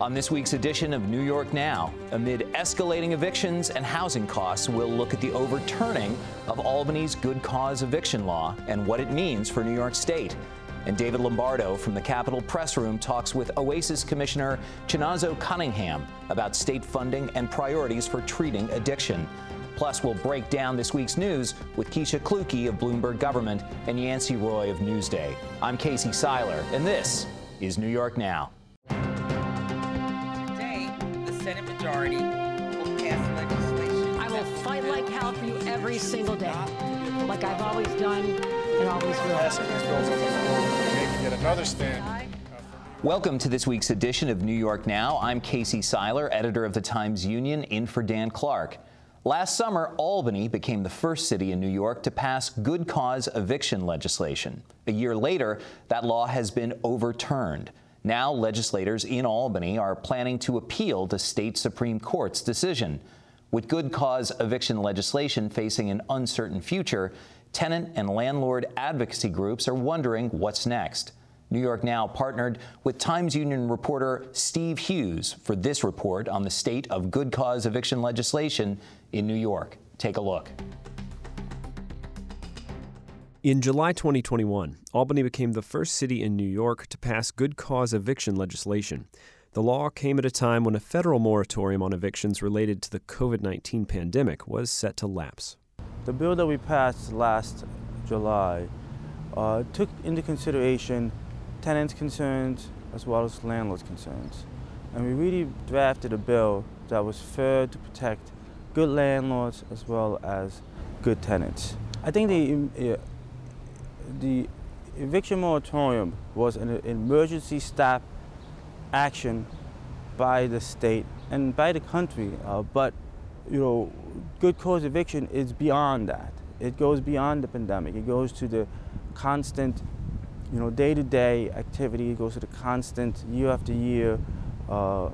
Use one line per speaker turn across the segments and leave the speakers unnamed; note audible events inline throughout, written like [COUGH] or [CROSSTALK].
On this week's edition of New York Now, amid escalating evictions and housing costs, we'll look at the overturning of Albany's good cause eviction law and what it means for New York State. And David Lombardo from the Capitol Press Room talks with OASAS Commissioner Chinazo Cunningham about state funding and priorities for treating addiction. Plus, we'll break down this week's news with Keisha Clukey of Bloomberg Government and Yancey Roy of Newsday. I'm Casey Seiler, and this is New York Now.
Majority will pass legislation.
I will fight like hell for you every single day, like I've always done and always will. Passing these bills
maybe get another stand. Uh, Welcome to this week's edition of New York Now. I'm Casey Seiler, editor of the Times Union, in for Dan Clark. Last summer, Albany became the first city in New York to pass good cause eviction legislation. A year later, that law has been overturned. Now, legislators in Albany are planning to appeal the state Supreme Court's decision. With good cause eviction legislation facing an uncertain future, tenant and landlord advocacy groups are wondering what's next. New York Now partnered with Times Union reporter Steve Hughes for this report on the state of good cause eviction legislation in New York. Take a look.
In July 2021, Albany became the first city in New York to pass good cause eviction legislation. The law came at a time when a federal moratorium on evictions related to the COVID 19 pandemic was set to lapse.
The bill that we passed last July uh, took into consideration tenants' concerns as well as landlords' concerns. And we really drafted a bill that was fair to protect good landlords as well as good tenants. I think the uh, the eviction moratorium was an emergency stop action by the state and by the country, uh, but you know, good cause eviction is beyond that. It goes beyond the pandemic. It goes to the constant, you know, day-to-day activity. It goes to the constant year after year uh,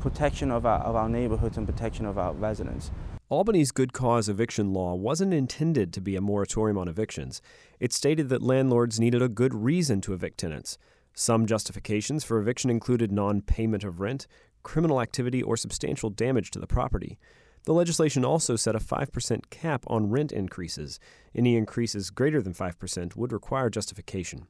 protection of our, of our neighborhoods and protection of our residents.
Albany's good cause eviction law wasn't intended to be a moratorium on evictions. It stated that landlords needed a good reason to evict tenants. Some justifications for eviction included non payment of rent, criminal activity, or substantial damage to the property. The legislation also set a 5% cap on rent increases. Any increases greater than 5% would require justification.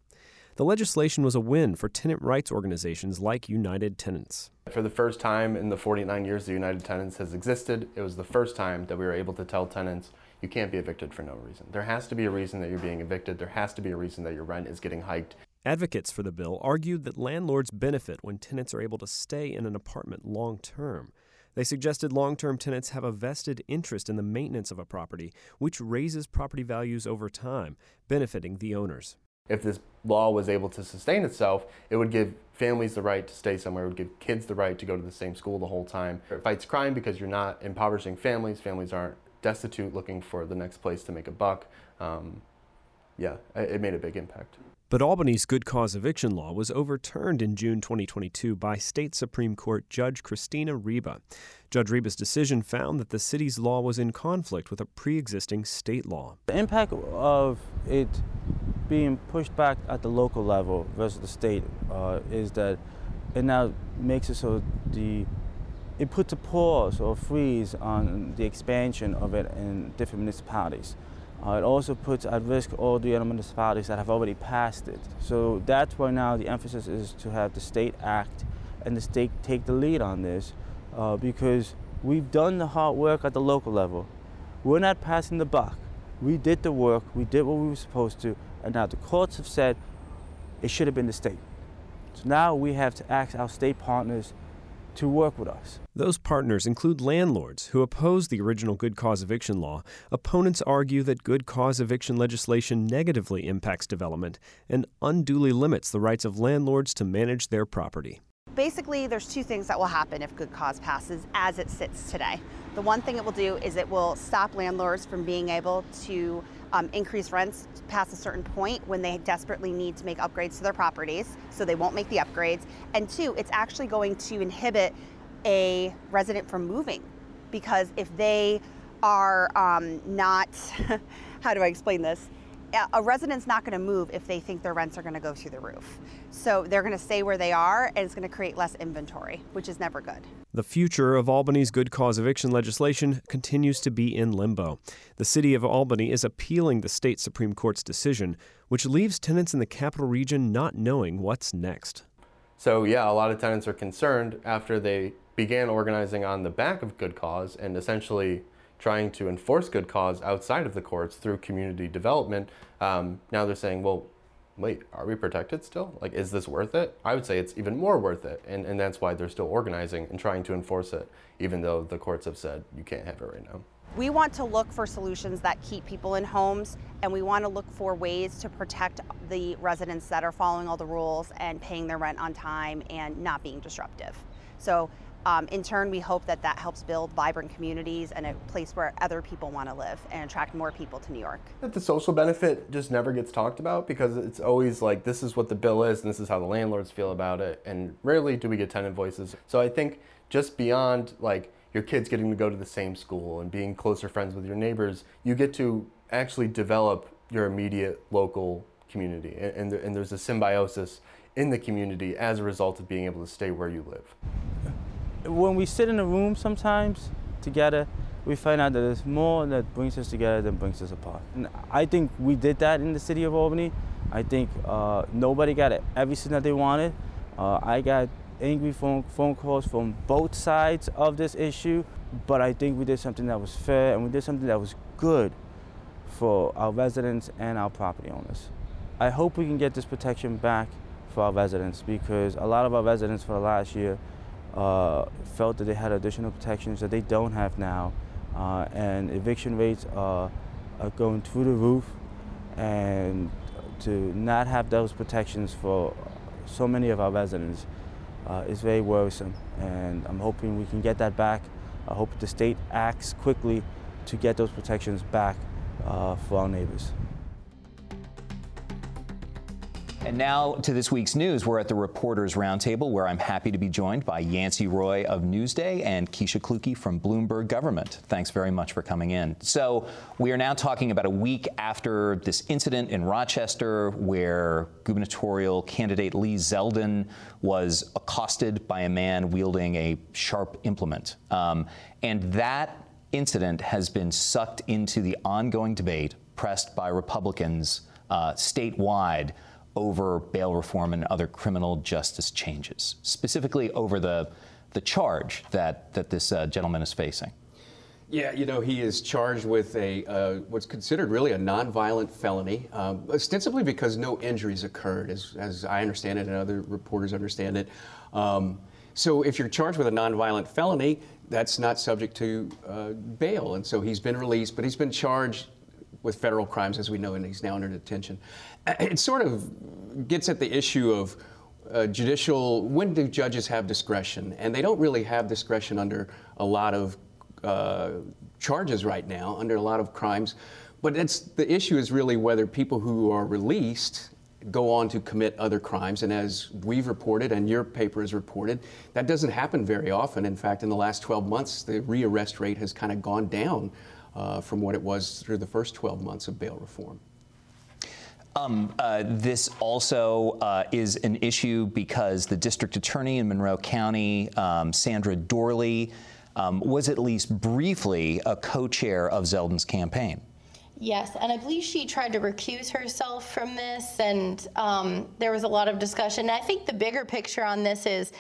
The legislation was a win for tenant rights organizations like United Tenants.
For the first time in the 49 years the United Tenants has existed, it was the first time that we were able to tell tenants you can't be evicted for no reason. There has to be a reason that you're being evicted. There has to be a reason that your rent is getting hiked.
Advocates for the bill argued that landlords benefit when tenants are able to stay in an apartment long term. They suggested long term tenants have a vested interest in the maintenance of a property, which raises property values over time, benefiting the owners
if this law was able to sustain itself, it would give families the right to stay somewhere, it would give kids the right to go to the same school the whole time. It fights crime because you're not impoverishing families. Families aren't destitute looking for the next place to make a buck. Um, yeah, it made a big impact.
But Albany's good cause eviction law was overturned in June 2022 by state Supreme Court Judge Christina Ryba. Judge Ryba's decision found that the city's law was in conflict with a pre existing state law.
The impact of it being pushed back at the local level versus the state uh, is that it now makes it so the it puts a pause or freeze on the expansion of it in different municipalities. Uh, it also puts at risk all the other municipalities that have already passed it. So that's why now the emphasis is to have the state act and the state take the lead on this uh, because we've done the hard work at the local level. We're not passing the buck. We did the work, we did what we were supposed to, and now the courts have said it should have been the state. So now we have to ask our state partners to work with us.
Those partners include landlords who oppose the original good cause eviction law. Opponents argue that good cause eviction legislation negatively impacts development and unduly limits the rights of landlords to manage their property.
Basically, there's two things that will happen if good cause passes as it sits today. The one thing it will do is it will stop landlords from being able to um, increase rents past a certain point when they desperately need to make upgrades to their properties, so they won't make the upgrades. And two, it's actually going to inhibit a resident from moving because if they are um, not, [LAUGHS] how do I explain this? A resident's not going to move if they think their rents are going to go through the roof. So they're going to stay where they are, and it's going to create less inventory, which is never good.
The future of Albany's good cause eviction legislation continues to be in limbo. The city of Albany is appealing the state Supreme Court's decision, which leaves tenants in the capital region not knowing what's next.
So, yeah, a lot of tenants are concerned after they began organizing on the back of good cause and essentially trying to enforce good cause outside of the courts through community development. Um, now they're saying, well, wait, are we protected still? Like, is this worth it? I would say it's even more worth it. And, and that's why they're still organizing and trying to enforce it, even though the courts have said you can't have it right now.
We want to look for solutions that keep people in homes, and we want to look for ways to protect the residents that are following all the rules and paying their rent on time and not being disruptive. So um, in turn, we hope that that helps build vibrant communities and a place where other people want to live and attract more people to New York.
That the social benefit just never gets talked about because it's always like this is what the bill is and this is how the landlords feel about it, and rarely do we get tenant voices. So I think just beyond like your kids getting to go to the same school and being closer friends with your neighbors, you get to actually develop your immediate local community, and, and, and there's a symbiosis in the community as a result of being able to stay where you live
when we sit in a room sometimes together, we find out that there's more that brings us together than brings us apart. And I think we did that in the city of Albany. I think uh, nobody got everything that they wanted. Uh, I got angry phone, phone calls from both sides of this issue, but I think we did something that was fair and we did something that was good for our residents and our property owners. I hope we can get this protection back for our residents because a lot of our residents for the last year uh, felt that they had additional protections that they don't have now. Uh, and eviction rates are, are going through the roof. And to not have those protections for so many of our residents uh, is very worrisome. And I'm hoping we can get that back. I hope the state acts quickly to get those protections back uh, for our neighbors.
And now to this week's news. We're at the Reporters Roundtable, where I'm happy to be joined by Yancey Roy of Newsday and Keisha Clukey from Bloomberg Government. Thanks very much for coming in. So, we are now talking about a week after this incident in Rochester where gubernatorial candidate Lee Zeldin was accosted by a man wielding a sharp implement. Um, and that incident has been sucked into the ongoing debate pressed by Republicans uh, statewide over bail reform and other criminal justice changes, specifically over the, the charge that, that this uh, gentleman is facing.
Yeah, you know, he is charged with a uh, what's considered really a nonviolent felony, um, ostensibly because no injuries occurred, as, as I understand it and other reporters understand it. Um, so if you're charged with a nonviolent felony, that's not subject to uh, bail. And so he's been released, but he's been charged with federal crimes, as we know, and he's now under detention. [CLEARS THROAT] It sort of gets at the issue of uh, judicial when do judges have discretion? And they don't really have discretion under a lot of uh, charges right now, under a lot of crimes. But it's, the issue is really whether people who are released go on to commit other crimes. And as we've reported and your paper has reported, that doesn't happen very often. In fact, in the last 12 months, the rearrest rate has kind of gone down uh, from what it was through the first 12 months of bail reform.
Um, uh, this also uh, is an issue because the district attorney in Monroe County, um, Sandra Doorley, um, was at least briefly a co chair of Zeldin's campaign.
Yes, and I believe she tried to recuse herself from this, and um, there was a lot of discussion. I think the bigger picture on this is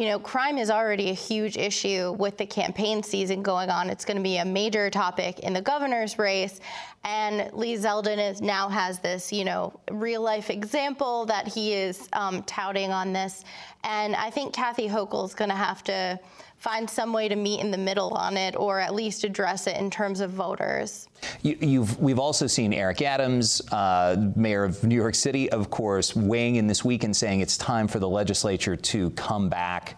you know, crime is already a huge issue with the campaign season going on. It's going to be a major topic in the governor's race. And Lee Zeldin is now has this, you know, real life example that he is um, touting on this. And I think Kathy Hochul is going to have to find some way to meet in the middle on it or at least address it in terms of voters.
You, have we've also seen Eric Adams, uh, mayor of New York City, of course, weighing in this week and saying it's time for the legislature to come back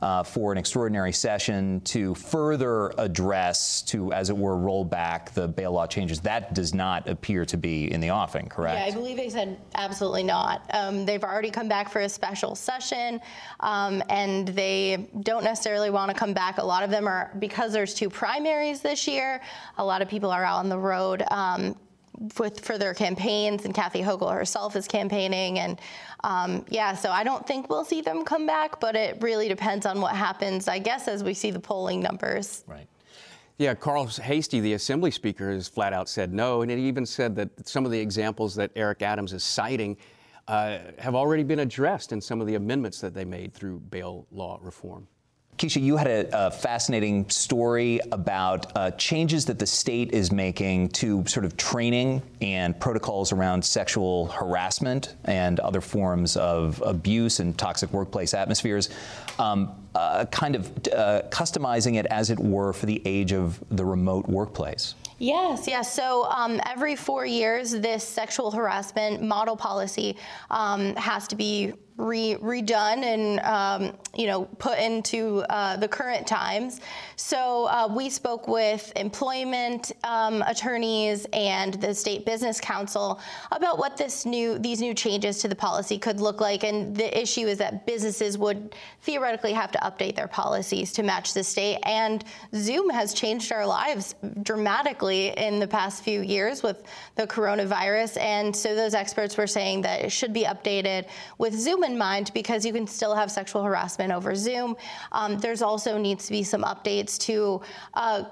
uh, for an extraordinary session to further address, to as it were, roll back the bail law changes. That does not appear to be in the offing, correct?
Yeah, I believe they said absolutely not. Um, they've already come back for a special session, um, and they don't necessarily want to come back. A lot of them are because there's two primaries this year. A lot of people are out on the road. Um, with for their campaigns, and Kathy Hochul herself is campaigning, and um, yeah, so I don't think we'll see them come back, but it really depends on what happens, I guess, as we see the polling numbers.
Right.
Yeah, Carl Heastie, the Assembly Speaker, has flat out said no, and he even said that some of the examples that Eric Adams is citing uh, have already been addressed in some of the amendments that they made through bail law reform.
Keisha, you had a, a fascinating story about uh, changes that the state is making to sort of training and protocols around sexual harassment and other forms of abuse and toxic workplace atmospheres, um, uh, kind of uh, customizing it, as it were, for the age of the remote workplace.
Yes, yes. So um, every four years, this sexual harassment model policy um, has to be re- redone and um, you know put into uh, the current times. So uh, we spoke with employment um, attorneys and the state business council about what this new these new changes to the policy could look like. And the issue is that businesses would theoretically have to update their policies to match the state. And Zoom has changed our lives dramatically in the past few years with the coronavirus. And so those experts were saying that it should be updated with Zoom in mind because you can still have sexual harassment over Zoom. Um, there's also needs to be some updates to uh,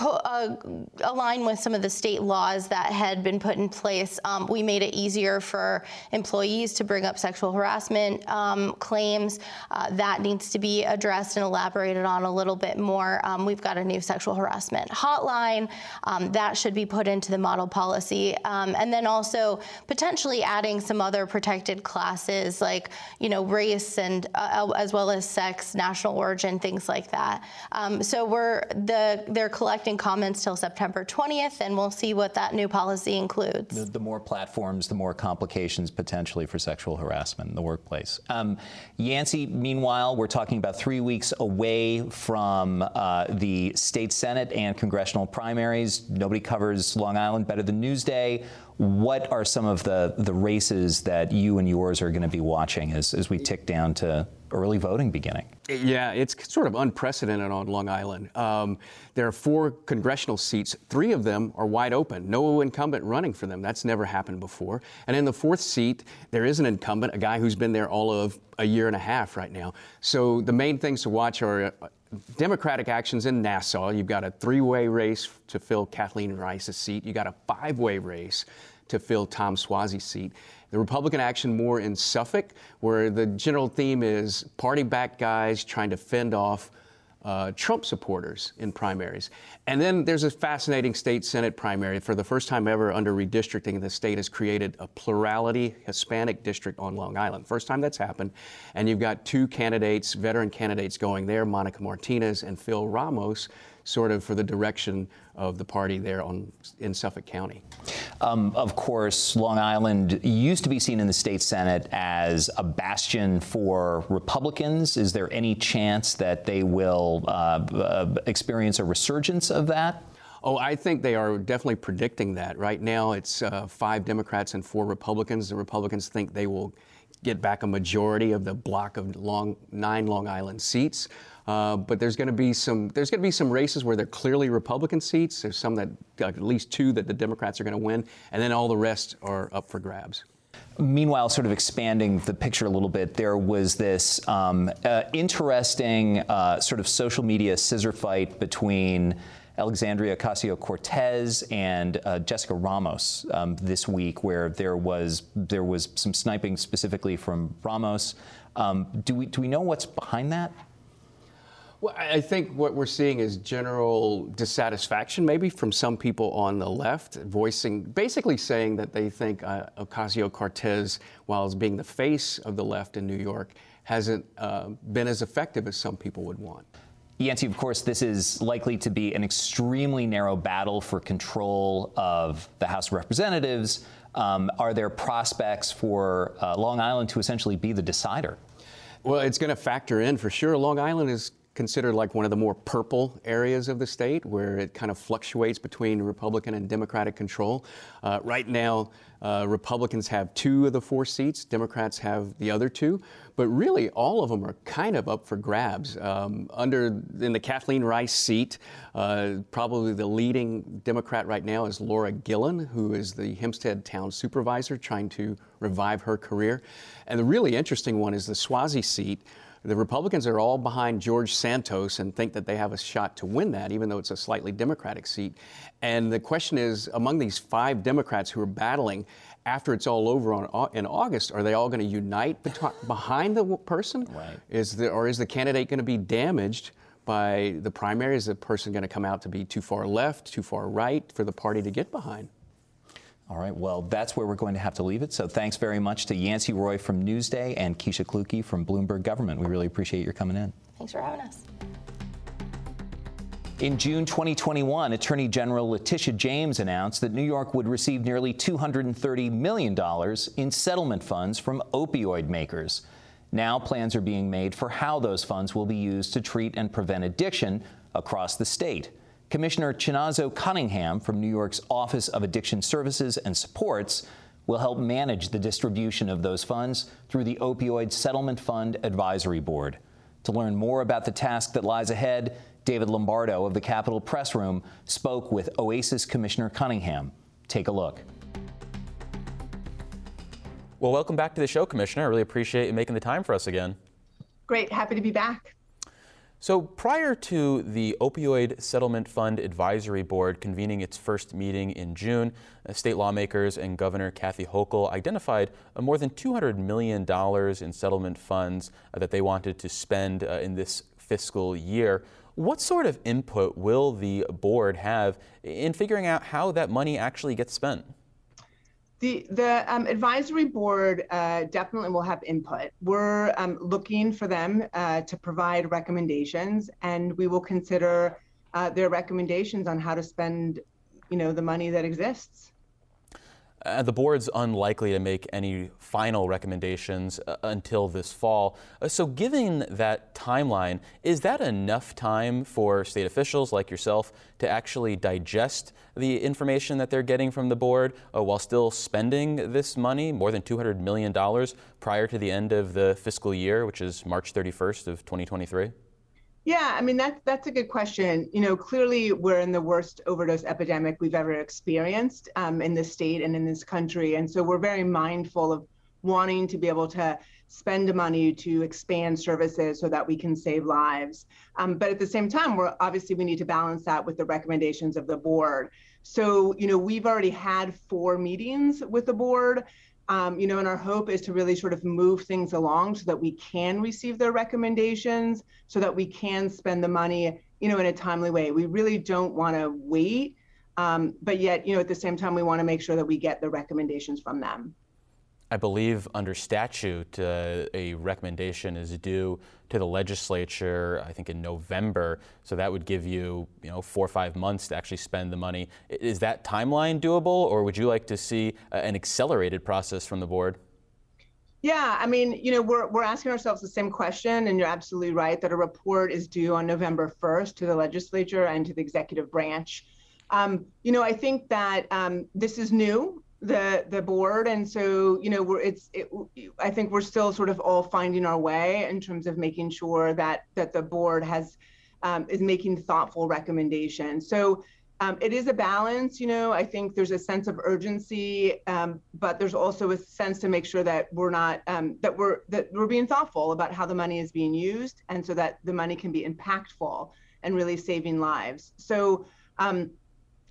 uh, align with some of the state laws that had been put in place. Um, we made it easier for employees to bring up sexual harassment um, claims. Uh, that needs to be addressed and elaborated on a little bit more. Um, we've got a new sexual harassment hotline um, that should be put into the model policy, um, and then also potentially adding some other protected classes like you know race and uh, as well as sex, national origin, things like that. Um, so we're the they're collecting collecting comments till September 20th, and we'll see what that new policy includes.
The, the more platforms, the more complications potentially for sexual harassment in the workplace. Um, Yancey, meanwhile, we're talking about three weeks away from uh, the state Senate and congressional primaries. Nobody covers Long Island better than Newsday. What are some of the, the races that you and yours are going to be watching as, as we tick down to early voting beginning.
Yeah, it's sort of unprecedented on Long Island. Um, there are four congressional seats. Three of them are wide open. No incumbent running for them. That's never happened before. And in the fourth seat, there is an incumbent, a guy who's been there all of a year and a half right now. So the main things to watch are uh, Democratic actions in Nassau. You've got a three-way race to fill Kathleen Rice's seat. You've got a five-way race to fill Tom Suozzi's seat. The Republican action more in Suffolk, where the general theme is party backed guys trying to fend off uh, Trump supporters in primaries. And then there's a fascinating state Senate primary. For the first time ever under redistricting, the state has created a plurality Hispanic district on Long Island. First time that's happened. And you've got two candidates, veteran candidates going there, Monica Martinez and Phil Ramos, sort of for the direction of the party there on, in Suffolk County.
Um, of course, Long Island used to be seen in the state Senate as a bastion for Republicans. Is there any chance that they will uh, uh, experience a resurgence of that?
Oh, I think they are definitely predicting that. Right now, it's uh, five Democrats and four Republicans. The Republicans think they will get back a majority of the block of long, nine Long Island seats. Uh, but there's going to be some there's going to be some races where they're clearly Republican seats. There's some that like at least two that the Democrats are going to win, and then all the rest are up for grabs.
Meanwhile, sort of expanding the picture a little bit, there was this um, uh, interesting uh, sort of social media scissor fight between Alexandria Ocasio Cortez and uh, Jessica Ramos um, this week, where there was there was some sniping specifically from Ramos. Um, do we do we know what's behind that?
Well, I think what we're seeing is general dissatisfaction, maybe from some people on the left, voicing, basically saying that they think uh, Ocasio Cortez, while as being the face of the left in New York, hasn't uh, been as effective as some people would want.
Yancey, of course, this is likely to be an extremely narrow battle for control of the House of Representatives. Um, are there prospects for uh, Long Island to essentially be the decider?
Well, it's going to factor in for sure. Long Island is considered like one of the more purple areas of the state where it kind of fluctuates between Republican and Democratic control. Uh, right now, uh, Republicans have two of the four seats, Democrats have the other two, but really all of them are kind of up for grabs. Um, under in the Kathleen Rice seat, uh, probably the leading Democrat right now is Laura Gillen, who is the Hempstead town supervisor, trying to revive her career. And the really interesting one is the Suozzi seat. The Republicans are all behind George Santos and think that they have a shot to win that, even though it's a slightly Democratic seat. And the question is among these five Democrats who are battling, after it's all over on, uh, in August, are they all going to unite behind the person?
Right.
Is the, or is the candidate going to be damaged by the primary? Is the person going to come out to be too far left, too far right for the party to get behind?
All right, well, that's where we're going to have to leave it. So thanks very much to Yancey Roy from Newsday and Keisha Clukey from Bloomberg Government. We really appreciate your coming in.
Thanks for having us.
In June 2021, Attorney General Letitia James announced that New York would receive nearly $230 million in settlement funds from opioid makers. Now, plans are being made for how those funds will be used to treat and prevent addiction across the state. Commissioner Chinazo Cunningham from New York's Office of Addiction Services and Supports will help manage the distribution of those funds through the Opioid Settlement Fund Advisory Board. To learn more about the task that lies ahead, David Lombardo of the Capitol Press Room spoke with OASAS Commissioner Cunningham. Take a look.
Well, welcome back to the show, Commissioner. I really appreciate you making the time for us again.
Great. Happy to be back.
So, prior to the Opioid Settlement Fund Advisory Board convening its first meeting in June, uh, state lawmakers and Governor Kathy Hochul identified uh, more than $200 million in settlement funds uh, that they wanted to spend in this fiscal year. What sort of input will the board have in figuring out how that money actually gets spent?
The, the um, advisory board uh, definitely will have input. We're um, looking for them uh, to provide recommendations, and we will consider uh, their recommendations on how to spend, you know, the money that exists.
Uh, the board's unlikely to make any final recommendations uh, until this fall. Uh, so, given that timeline, is that enough time for state officials like yourself to actually digest the information that they're getting from the board uh, while still spending this money, more than $200 million, prior to the end of the fiscal year, which is March 31st of 2023?
Yeah, I mean that's that's a good question. You know, clearly we're in the worst overdose epidemic we've ever experienced um, in this state and in this country, and so we're very mindful of wanting to be able to spend money to expand services so that we can save lives. Um, but at the same time, we're obviously we need to balance that with the recommendations of the board. So, you know, we've already had four meetings with the board. Um, you know, and our hope is to really sort of move things along so that we can receive their recommendations, so that we can spend the money, you know, in a timely way. We really don't want to wait, um, but yet, you know, at the same time, we want to make sure that we get the recommendations from them.
I believe under statute, uh, a recommendation is due to the legislature, I think in November. So that would give you, you know, four or five months to actually spend the money. Is that timeline doable, or would you like to see an accelerated process from the board?
Yeah, I mean, you know, we're, we're asking ourselves the same question, and you're absolutely right that a report is due on November 1st to the legislature and to the executive branch. Um, you know, I think that um, this is new the the board. And so you know we're it's it, i think we're still sort of all finding our way in terms of making sure that that the board has um, is making thoughtful recommendations. So um, it is a balance you know i think there's a sense of urgency um, but there's also a sense to make sure that we're not um, that we're that we're being thoughtful about how the money is being used and so that the money can be impactful and really saving lives. So um,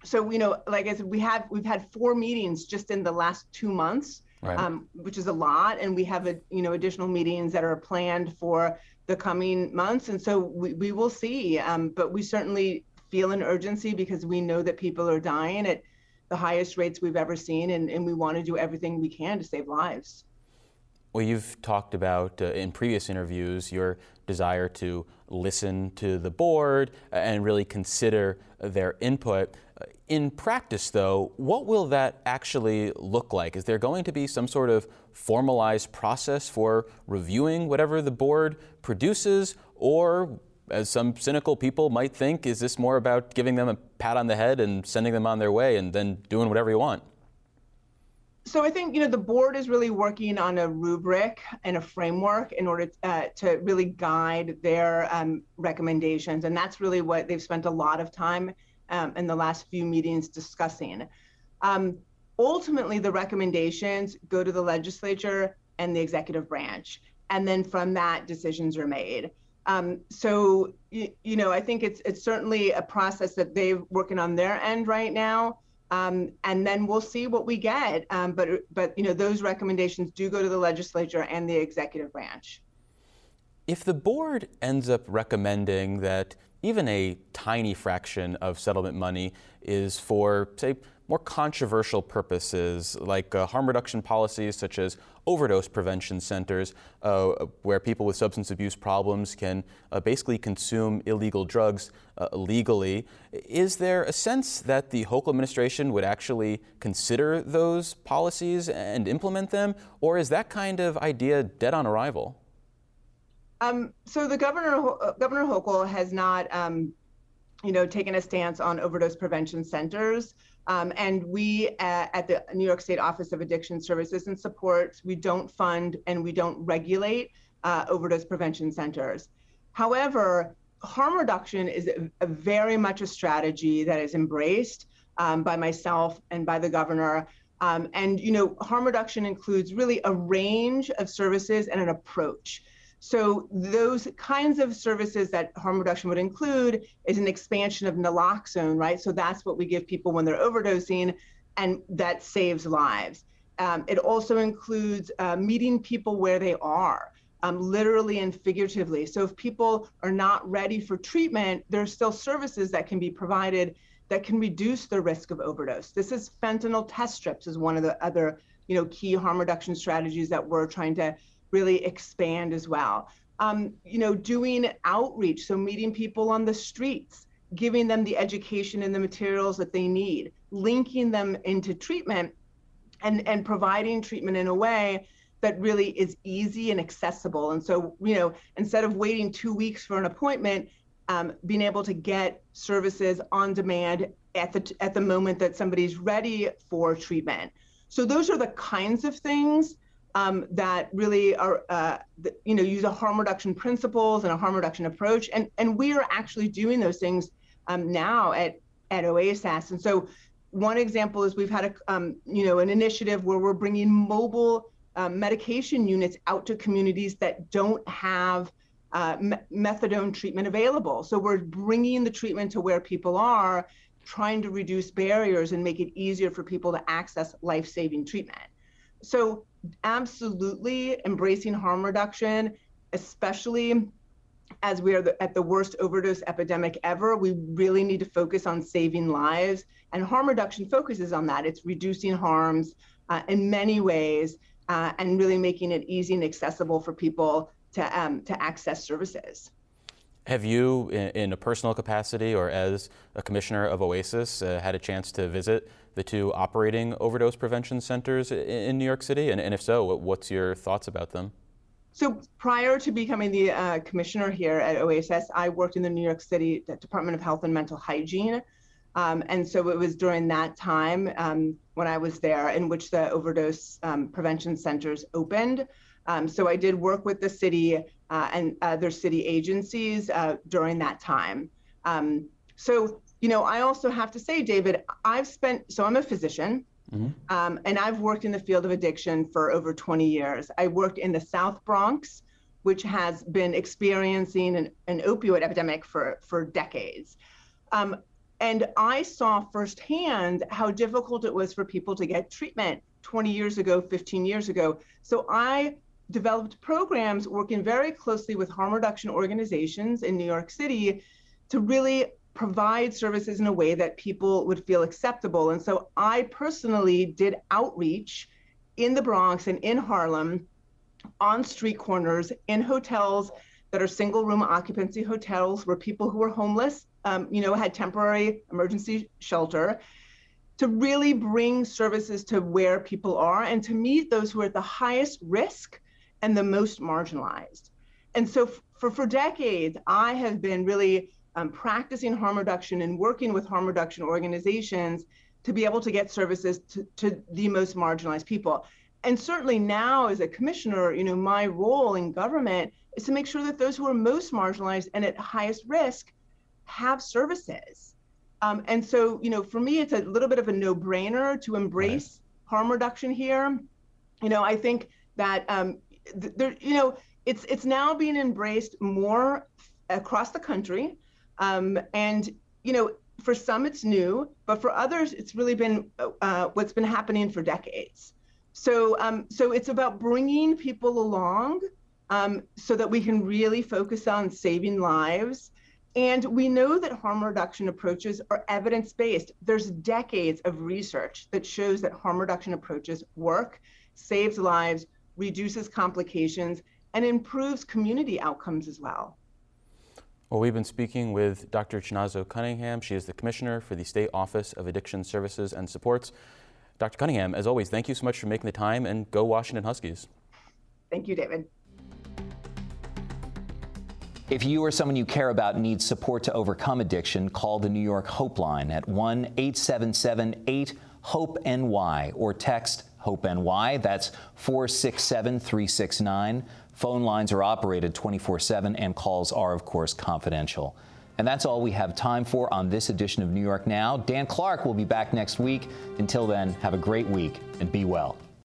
so you know like i said we have we've had four meetings just in the last two months right. um, which is a lot and we have a, you know additional meetings that are planned for the coming months and so we, we will see um, but we certainly feel an urgency because we know that people are dying at the highest rates we've ever seen and, and we want to do everything we can to save lives
well, you've talked about uh, in previous interviews your desire to listen to the board and really consider their input. In practice, though, what will that actually look like? Is there going to be some sort of formalized process for reviewing whatever the board produces, or as some cynical people might think, is this more about giving them a pat on the head and sending them on their way and then doing whatever you want?
So I think you know the board is really working on a rubric and a framework in order uh, to really guide their um, recommendations, and that's really what they've spent a lot of time um, in the last few meetings discussing. Um, ultimately, the recommendations go to the legislature and the executive branch, and then from that, decisions are made. Um, so you, you know, I think it's it's certainly a process that they're working on their end right now. Um, and then we'll see what we get. Um, but but you know those recommendations do go to the legislature and the executive branch.
If the board ends up recommending that even a tiny fraction of settlement money is for, say, more controversial purposes like uh, harm reduction policies such as overdose prevention centers, uh, where people with substance abuse problems can uh, basically consume illegal drugs uh, legally. Is there a sense that the Hochul administration would actually consider those policies and implement them, or is that kind of idea dead on arrival?
Um, so the governor, uh, Governor Hochul, has not, um, you know, taken a stance on overdose prevention centers. Um, and we uh, at the New York State Office of Addiction Services and Supports, we don't fund and we don't regulate uh, overdose prevention centers. However, harm reduction is a, a very much a strategy that is embraced um, by myself and by the governor. Um, and you know, harm reduction includes really a range of services and an approach. So those kinds of services that harm reduction would include is an expansion of naloxone, right? So that's what we give people when they're overdosing, and that saves lives. Um, it also includes uh, meeting people where they are, um, literally and figuratively. So if people are not ready for treatment, there are still services that can be provided that can reduce the risk of overdose. This is fentanyl test strips is one of the other, you know, key harm reduction strategies that we're trying to really expand as well. Um, you know, doing outreach, so meeting people on the streets, giving them the education and the materials that they need, linking them into treatment, and and providing treatment in a way that really is easy and accessible. And so, you know, instead of waiting two weeks for an appointment, um, being able to get services on demand at the at the moment that somebody's ready for treatment. So those are the kinds of things um, that really are, uh, you know, use a harm reduction principles and a harm reduction approach. And, and we are actually doing those things um, now at, at OASAS. And so one example is we've had a, um, you know, an initiative where we're bringing mobile um, medication units out to communities that don't have uh, me- methadone treatment available. So we're bringing the treatment to where people are, trying to reduce barriers and make it easier for people to access life-saving treatment. So absolutely embracing harm reduction, especially as we are the, at the worst overdose epidemic ever. We really need to focus on saving lives, and harm reduction focuses on that. It's reducing harms uh, in many ways uh, and really making it easy and accessible for people to um, to access services.
Have you, in, in, a personal capacity or as a commissioner of OASAS, uh, had a chance to visit the two operating overdose prevention centers in, in New York City? And, and, if so, what's your thoughts about them?
So prior to becoming the uh, commissioner here at OASAS, I worked in the New York City Department of Health and Mental Hygiene. Um, and so it was during that time um, when I was there in which the overdose um, prevention centers opened. Um, so I did work with the city uh, and other city agencies uh, during that time. Um, so, you know, I also have to say, David, I've spent, so I'm a physician. Mm-hmm. Um, and I've worked in the field of addiction for over 20 years. I worked in the South Bronx, which has been experiencing an, an opioid epidemic for, for decades. Um, and I saw firsthand how difficult it was for people to get treatment 20 years ago, 15 years ago. So I developed programs working very closely with harm reduction organizations in New York City to really provide services in a way that people would feel acceptable. And so I personally did outreach in the Bronx and in Harlem on street corners in hotels that are single room occupancy hotels where people who were homeless um, you know had temporary emergency shelter to really bring services to where people are and to meet those who are at the highest risk and the most marginalized. And so for, for decades, I have been really um, practicing harm reduction and working with harm reduction organizations to be able to get services to, to the most marginalized people. And certainly now, as a commissioner, you know, my role in government is to make sure that those who are most marginalized and at highest risk have services. Um, and so, you know, for me, it's a little bit of a no-brainer to embrace right. harm reduction here. You know, I think that um, there, you know, it's it's now being embraced more across the country, um, and you know, for some it's new, but for others it's really been uh, what's been happening for decades. So um, so it's about bringing people along um, so that we can really focus on saving lives. And we know that harm reduction approaches are evidence based. There's decades of research that shows that harm reduction approaches work, saves lives, reduces complications, and improves community outcomes as well.
Well, we've been speaking with Dr. Chinazo Cunningham. She is the Commissioner for the State Office of Addiction Services and Supports. Dr. Cunningham, as always, thank you so much for making the time and go Washington Huskies.
Thank you, David.
If you or someone you care about needs support to overcome addiction, call the New York Hope Line at 1 877 8 HOPE NY or text HOPE NY. That's 467 369. Phone lines are operated 24 7 and calls are, of course, confidential. And that's all we have time for on this edition of New York Now. Dan Clark will be back next week. Until then, have a great week and be well.